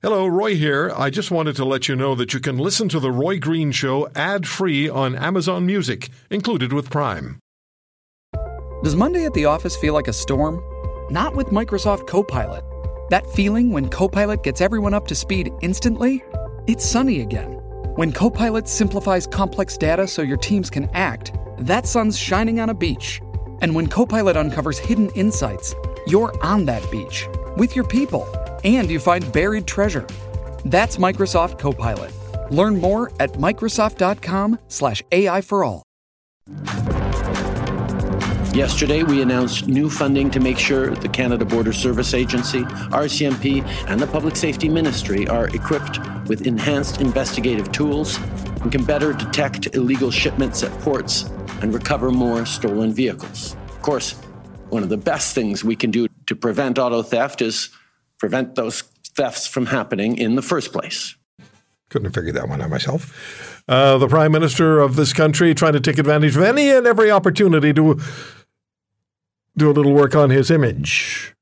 Hello, Roy here. I just wanted to let you know that you can listen to The Roy Green Show ad free on Amazon Music, included with Prime. Does Monday at the office feel like a storm? Not with Microsoft Copilot. That feeling when Copilot gets everyone up to speed instantly? It's sunny again. When Copilot simplifies complex data so your teams can act, that sun's shining on a beach. And when Copilot uncovers hidden insights, you're on that beach with your people and you find buried treasure. That's Microsoft Copilot. Learn more at Microsoft.com/slash AI for all. Yesterday, we announced new funding to make sure the Canada Border Service Agency, RCMP, and the Public Safety Ministry are equipped with enhanced investigative tools and can better detect illegal shipments at ports and recover more stolen vehicles. Of course, one of the best things we can do to prevent auto theft is prevent those thefts from happening in the first place. Couldn't have figured that one out myself. Uh, the Prime Minister of this country trying to take advantage of any and every opportunity to do a little work on his image.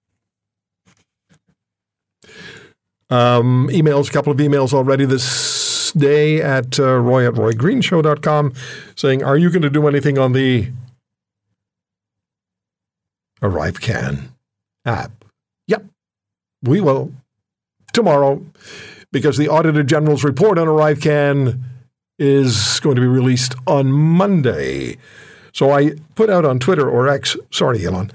Um, emails, a couple of emails already this day at uh, roy at roygreenshow.com saying, Are you going to do anything on the ArriveCan app? We will tomorrow because the Auditor General's report on ArriveCan is going to be released on Monday. So I put out on Twitter or X, sorry, Elon.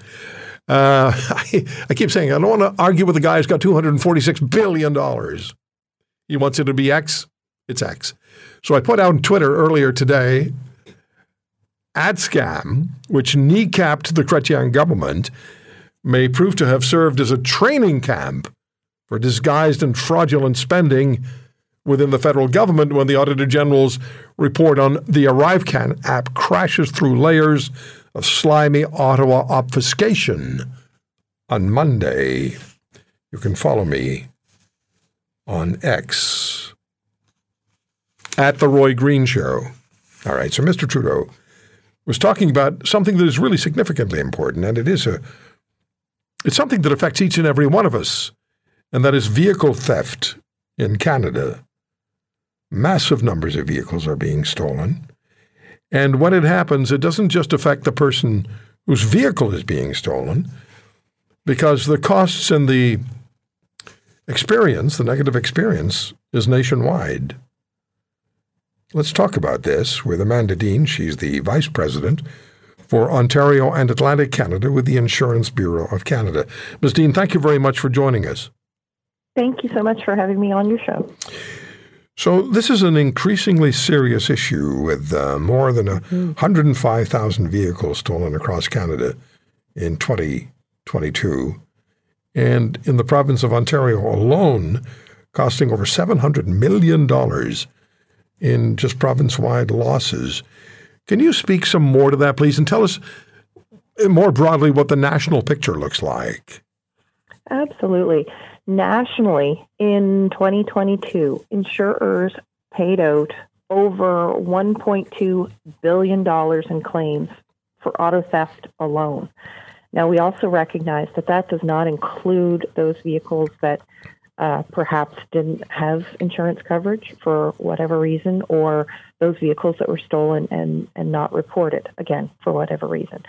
Uh, I, I, keep saying I don't want to argue with the guy who's got $246 billion. He wants it to be X, it's X. So I put out on Twitter earlier today ad scam, which kneecapped the Chrétien government, may prove to have served as a training camp for disguised and fraudulent spending within the federal government when the Auditor General's report on the ArriveCan app crashes through layers of slimy Ottawa obfuscation on Monday. You can follow me on X at The Roy Green Show. All right, so Mr. Trudeau was talking about something that is really significantly important, and it is a it's something that affects each and every one of us, and that is vehicle theft in Canada. Massive numbers of vehicles are being stolen. And when it happens, it doesn't just affect the person whose vehicle is being stolen, because the costs and the experience, the negative experience, is nationwide. Let's talk about this with Amanda Dean. She's the vice president for Ontario and Atlantic Canada with the Insurance Bureau of Canada. Ms. Dean, thank you very much for joining us. Thank you so much for having me on your show. So, this is an increasingly serious issue with uh, more than mm-hmm. 105,000 vehicles stolen across Canada in 2022. And in the province of Ontario alone, costing over $700 million in just province wide losses. Can you speak some more to that, please, and tell us more broadly what the national picture looks like? Absolutely. Nationally, in 2022, insurers paid out over $1.2 billion in claims for auto theft alone. Now, we also recognize that that does not include those vehicles that uh, perhaps didn't have insurance coverage for whatever reason, or those vehicles that were stolen and, and not reported, again, for whatever reason.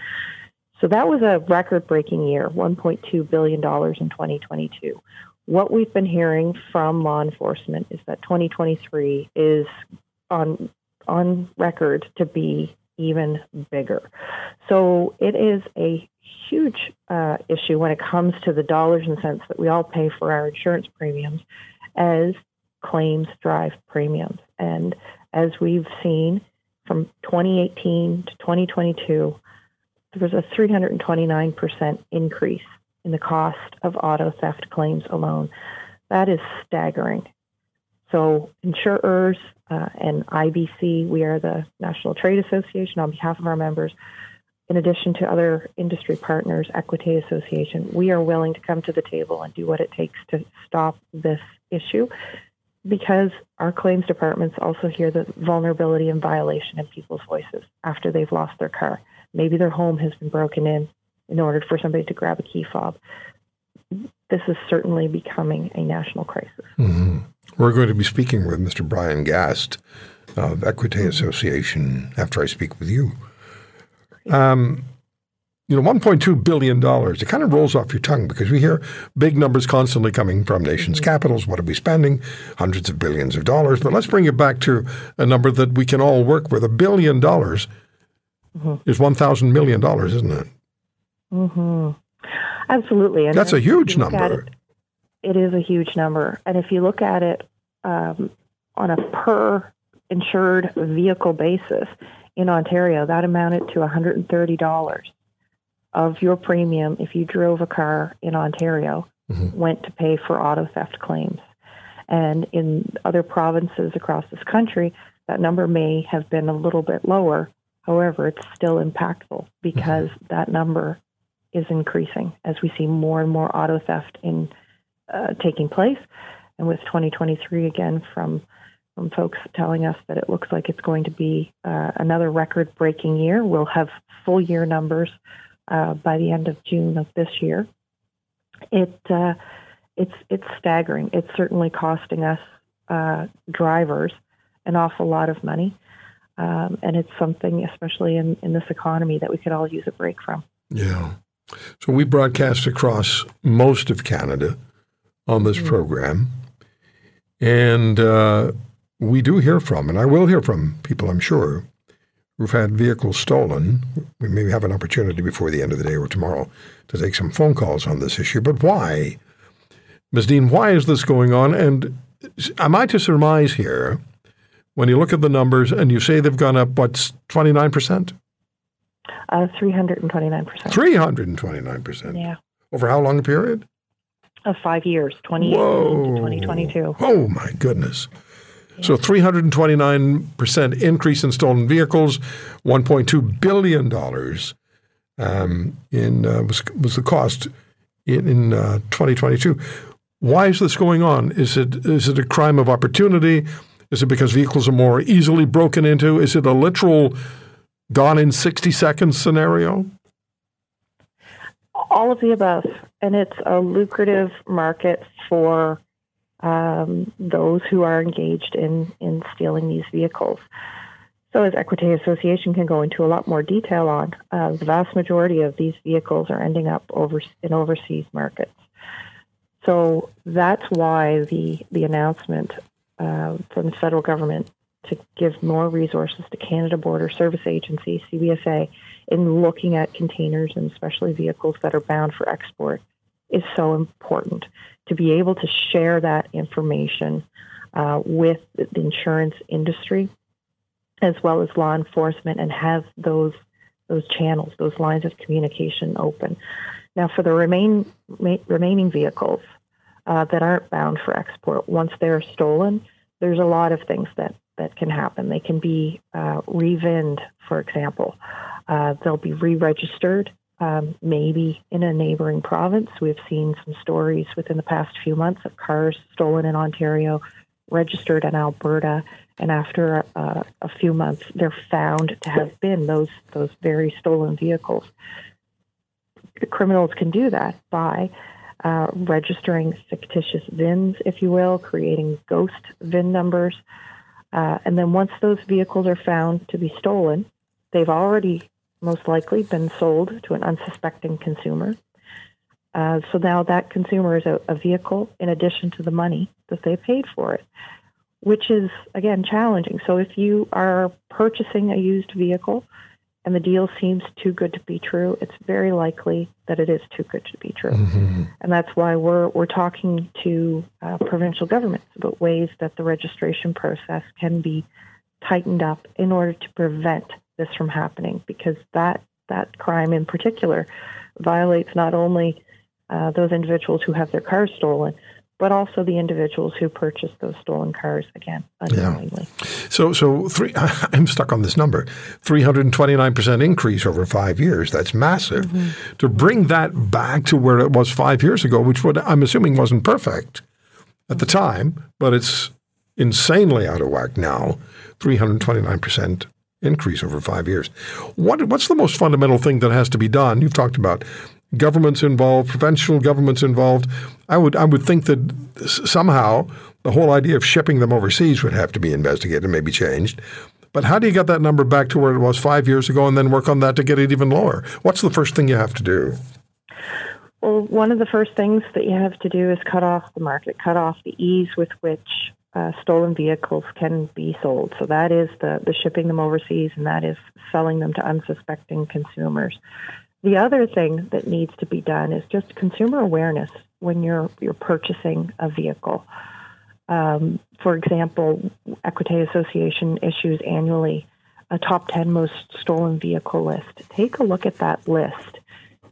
So that was a record breaking year, $1.2 billion in 2022. What we've been hearing from law enforcement is that 2023 is on, on record to be even bigger. So it is a huge uh, issue when it comes to the dollars and cents that we all pay for our insurance premiums as claims drive premiums. And as we've seen from 2018 to 2022, there was a 329% increase in the cost of auto theft claims alone. That is staggering. So, insurers uh, and IBC, we are the National Trade Association on behalf of our members, in addition to other industry partners, Equite Association, we are willing to come to the table and do what it takes to stop this issue because our claims departments also hear the vulnerability and violation in people's voices after they've lost their car. Maybe their home has been broken in in order for somebody to grab a key fob. this is certainly becoming a national crisis. Mm-hmm. We're going to be speaking with Mr. Bryan Gast of Equite Association after I speak with you. Um, you know, $1.2 billion, it kind of rolls off your tongue because we hear big numbers constantly coming from nations' mm-hmm. capitals. What are we spending? Hundreds of billions of dollars. But let's bring it back to a number that we can all work with. A billion dollars mm-hmm. is $1,000 million, isn't it? Mm-hmm. Absolutely. And That's a huge number. It, it is a huge number. And if you look at it um, on a per insured vehicle basis in Ontario, that amounted to $130 of your premium if you drove a car in Ontario mm-hmm. went to pay for auto theft claims. And in other provinces across this country, that number may have been a little bit lower. However, it's still impactful because mm-hmm. that number is increasing as we see more and more auto theft in uh, taking place. And with 2023 again from from folks telling us that it looks like it's going to be uh, another record-breaking year. We'll have full year numbers uh, by the end of June of this year. It uh, it's it's staggering. It's certainly costing us uh, drivers an awful lot of money, um, and it's something, especially in, in this economy, that we could all use a break from. Yeah. So we broadcast across most of Canada on this mm-hmm. program, and uh, we do hear from, and I will hear from people, I'm sure, who've had vehicles stolen. We may have an opportunity before the end of the day or tomorrow to take some phone calls on this issue. But why? Ms. Dean, why is this going on? And am I to surmise here, when you look at the numbers and you say they've gone up, what's 29%? Uh, 329%. 329%? Yeah. Over how long a period? Of five years, 2018 to 2022. Oh, my goodness. So 329% increase in stolen vehicles, $1.2 billion um, in, uh, was, was the cost in, in uh, 2022. Why is this going on? Is it is it a crime of opportunity? Is it because vehicles are more easily broken into? Is it a literal gone in 60 seconds scenario? All of the above. And it's a lucrative market for um, those who are engaged in, in stealing these vehicles. So, as Equite Association can go into a lot more detail on, uh, the vast majority of these vehicles are ending up over in overseas markets. So that's why the the announcement uh, from the federal government to give more resources to Canada Border Service Agency (CBSA) in looking at containers and especially vehicles that are bound for export is so important to be able to share that information uh, with the insurance industry as well as law enforcement and have those those channels, those lines of communication open. Now, for the remain, ma- remaining vehicles uh, that aren't bound for export, once they're stolen, there's a lot of things that, that can happen. They can be uh, revinned, for example. Uh, they'll be re-registered um, maybe in a neighboring province. We've seen some stories within the past few months of cars stolen in Ontario, registered in Alberta, and after uh, a few months, they're found to have been those those very stolen vehicles. Criminals can do that by uh, registering fictitious VINs, if you will, creating ghost VIN numbers. Uh, and then once those vehicles are found to be stolen, they've already most likely been sold to an unsuspecting consumer. Uh, so now that consumer is a, a, vehicle in addition to the money that they paid for it, which is, again, challenging. So if you are purchasing a used vehicle and the deal seems too good to be true, it's very likely that it is too good to be true. Mm-hmm. And that's why we're, we're talking to uh, provincial governments about ways that the registration process can be tightened up in order to prevent this from happening because that that crime in particular violates not only uh, those individuals who have their cars stolen, but also the individuals who purchase those stolen cars again unknowingly. Yeah. So, so three. I'm stuck on this number: three hundred and twenty nine percent increase over five years. That's massive. Mm-hmm. To bring that back to where it was five years ago, which would I'm assuming wasn't perfect at the time, but it's insanely out of whack now. Three hundred twenty nine percent increase over five years. What, what's the most fundamental thing that has to be done? You've talked about governments involved, provincial governments involved. I would I would think that somehow the whole idea of shipping them overseas would have to be investigated, maybe changed. But how do you get that number back to where it was five years ago and then work on that to get it even lower? What's the first thing you have to do? Well, one of the first things that you have to do is cut off the market, cut off the ease with which uh, stolen vehicles can be sold. So that is the, the shipping them overseas and that is selling them to unsuspecting consumers. The other thing that needs to be done is just consumer awareness when you're you're purchasing a vehicle. Um, for example, Equite Association issues annually a top 10 most stolen vehicle list. Take a look at that list.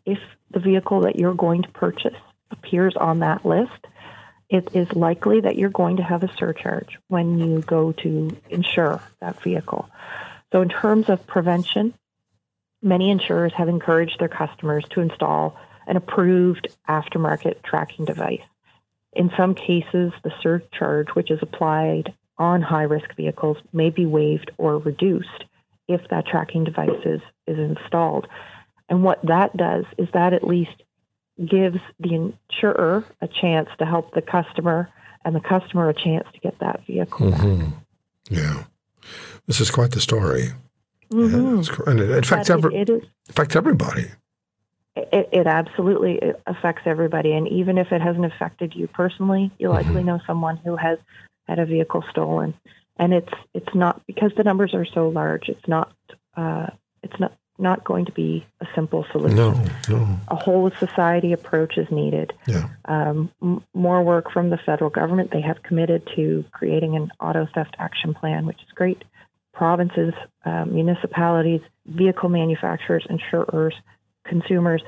If the vehicle that you're going to purchase appears on that list, it is likely that you're going to have a surcharge when you go to insure that vehicle. So, in terms of prevention, many insurers have encouraged their customers to install an approved aftermarket tracking device. In some cases, the surcharge, which is applied on high risk vehicles, may be waived or reduced if that tracking device is, is installed. And what that does is that at least gives the insurer a chance to help the customer and the customer a chance to get that vehicle mm-hmm. back. Yeah. This is quite the story. Mm-hmm. And it affects, every, it, it is, affects everybody. It, it, absolutely affects everybody. And even if it hasn't affected you personally, you likely mm-hmm. know someone who has had a vehicle stolen. And it's it's not because the numbers are so large. It's not uh, it's not not going to be a simple solution. No, no. A whole of society approach is needed. Yeah. Um, m- more work from the federal government. They have committed to creating an auto theft action plan, which is great. Provinces, uh, municipalities, vehicle manufacturers, insurers, consumers,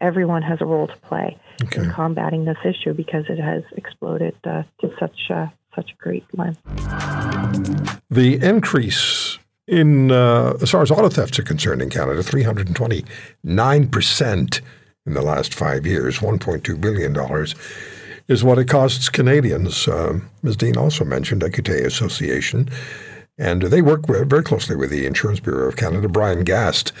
everyone has a role to play okay. in combating this issue because it has exploded uh, to such uh, such a great length. The increase in, uh, as far as auto thefts are concerned in Canada, 329% in the last five years, $1.2 billion is what it costs Canadians. Uh, Ms. Dean also mentioned Equite Association, and they work very closely with the Insurance Bureau of Canada. Bryan Gast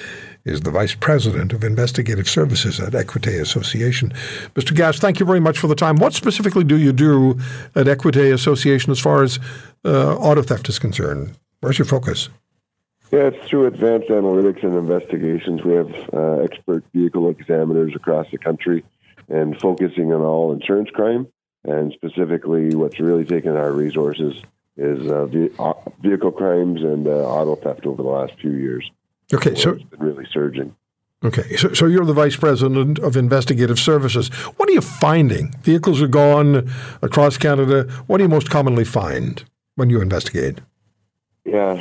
is the Vice President of Investigative Services at Equite Association. Mr. Gast, thank you very much for the time. What specifically do you do at Equite Association as far as uh, auto theft is concerned? Where's your focus? Yeah, it's through advanced analytics and investigations. We have uh, expert vehicle examiners across the country and focusing on all insurance crime. And specifically, what's really taken our resources is uh, uh, vehicle crimes and uh, auto theft over the last few years. Okay, so, it's been really surging. Okay, so, so you're the vice president of investigative services. What are you finding? Vehicles are gone across Canada. What do you most commonly find when you investigate? Yeah,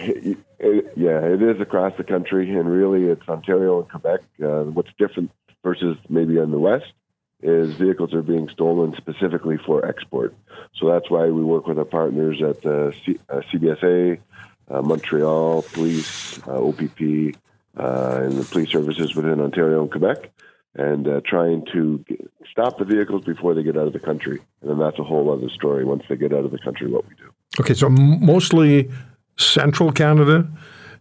it, yeah, it is across the country, and really, it's Ontario and Quebec. Uh, what's different versus maybe in the West is vehicles are being stolen specifically for export. So that's why we work with our partners at uh, C- uh, CBSA, uh, Montreal Police, uh, OPP, uh, and the police services within Ontario and Quebec, and trying to get, stop the vehicles before they get out of the country. And then that's a whole other story once they get out of the country, what we do. Okay, so mostly central Canada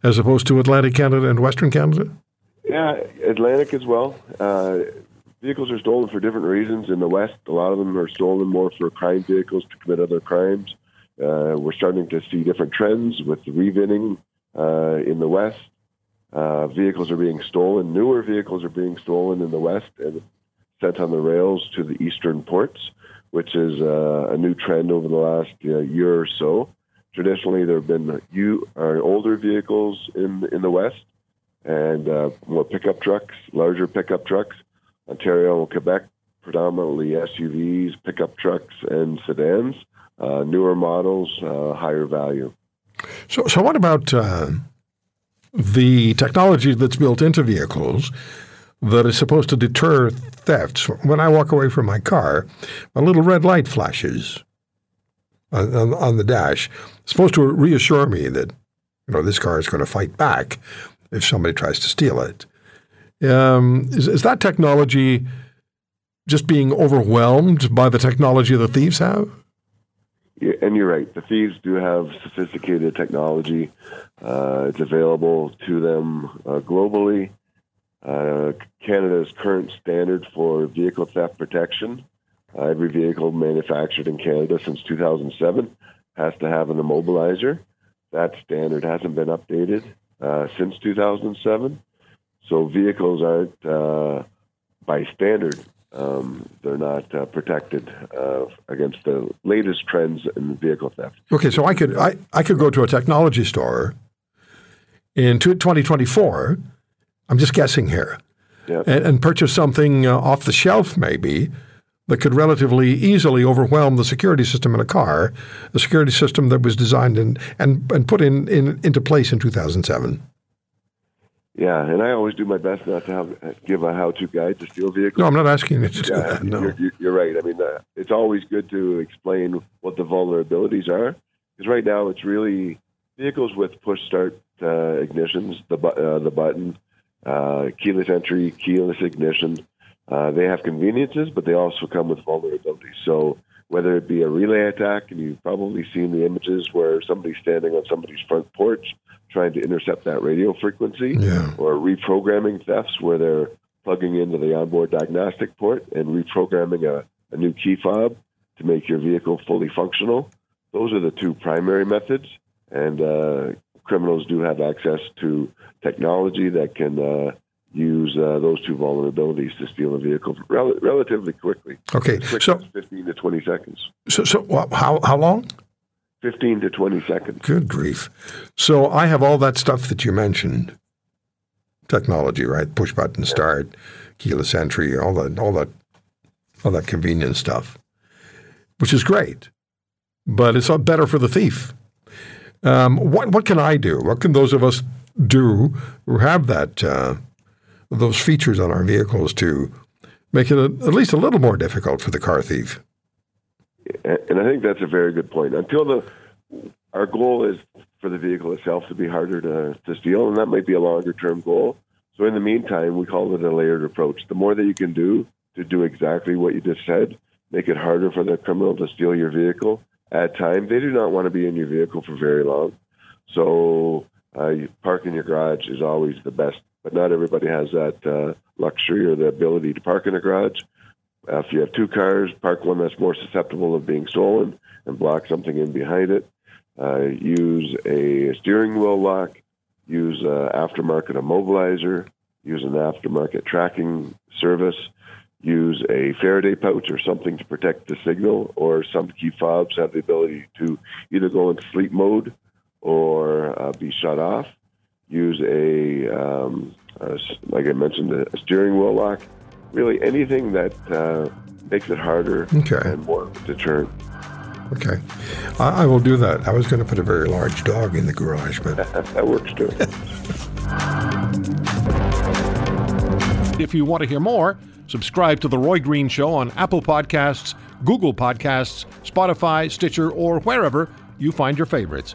as opposed to Atlantic Canada and Western Canada? Yeah, Atlantic as well. Uh, vehicles are stolen for different reasons. In the West, a lot of them are stolen more for crime vehicles to commit other crimes. Uh, we're starting to see different trends with revinning uh, in the West. Uh, vehicles are being stolen. Newer vehicles are being stolen in the West and sent on the rails to the eastern ports, which is uh, a new trend over the last uh, year or so. Traditionally, there have been you uh, older vehicles in in the West and uh, more pickup trucks, larger pickup trucks. Ontario and Quebec, predominantly SUVs, pickup trucks, and sedans. Uh, newer models, uh, higher value. So, so what about uh, the technology that's built into vehicles that is supposed to deter thefts? When I walk away from my car, a little red light flashes on, on, the dash, supposed to reassure me that you know this car is going to fight back if somebody tries to steal it. Um, is, is that technology just being overwhelmed by the technology the thieves have? Yeah, and you're right. The thieves do have sophisticated technology. Uh, it's available to them uh, globally. uh, Canada's current standard for vehicle theft protection. Uh, every vehicle manufactured in Canada since 2007 has to have an immobilizer. That standard hasn't been updated uh, since 2007. So vehicles aren't, uh, by standard, um, they're not uh, protected uh, against the latest trends in vehicle theft. Okay, so I could I, I could go to a technology store in 2024. I'm just guessing here, Yeah. and, and purchase something uh, off the shelf maybe that could relatively easily overwhelm the security system in a car, the security system that was designed and and, and put in, in into place in 2007. Yeah, and I always do my best not to have, give a how-to guide to steal vehicles. No, I'm not asking you to do Yeah, that. No. you're, you're- right. I mean, uh, it's always good to explain what the vulnerabilities are, because right now it's really vehicles with push-start uh, ignitions, the uh, the button, uh, keyless entry, keyless ignition. Uh, they have conveniences, but they also come with vulnerabilities. So whether it be a relay attack, and you've probably seen the images where somebody's standing on somebody's front porch trying to intercept that radio frequency Yeah. or reprogramming thefts where they're plugging into the onboard diagnostic port and reprogramming a, a new key fob to make your vehicle fully functional. Those are the two primary methods, and uh, criminals do have access to technology that can uh, use uh, those two vulnerabilities to steal a vehicle rel- relatively quickly. Okay, Quick so 15 to 20 seconds. so so how how long? 15 to 20 seconds. Good grief! So I have all that stuff that you mentioned, technology, right? Push button start, keyless entry, all that, all that, all that convenient stuff, which is great, but it's not better for the thief. Um, what what can I do? What can those of us do who have that uh, those features on our vehicles to make it a, at least a little more difficult for the car thief? And I think that's a very good point. Until the our goal is for the vehicle itself to be harder to, to steal, and that might be a longer term goal. So in the meantime, we call it a layered approach. The more that you can do to do exactly what you just said, make it harder for the criminal to steal your vehicle at time. They do not want to be in your vehicle for very long. So uh, you park in your garage is always the best, but not everybody has that uh, luxury or the ability to park in a garage. Uh, if you have two cars, park one that's more susceptible of being stolen and block something in behind it. Uh, use a steering wheel lock. Use uh, aftermarket immobilizer. Use an aftermarket tracking service. Use a Faraday pouch or something to protect the signal. Or some key fobs have the ability to either go into sleep mode or uh, be shut off. Use a, um, a s- like I mentioned, a, a steering wheel lock. Really, anything that uh, makes it harder Okay. and more of a deterrent. Okay, I, I will do that. I was going to put a very large dog in the garage, but that works too. If you want to hear more, subscribe to The Roy Green Show on Apple Podcasts, Google Podcasts, Spotify, Stitcher, or wherever you find your favorites.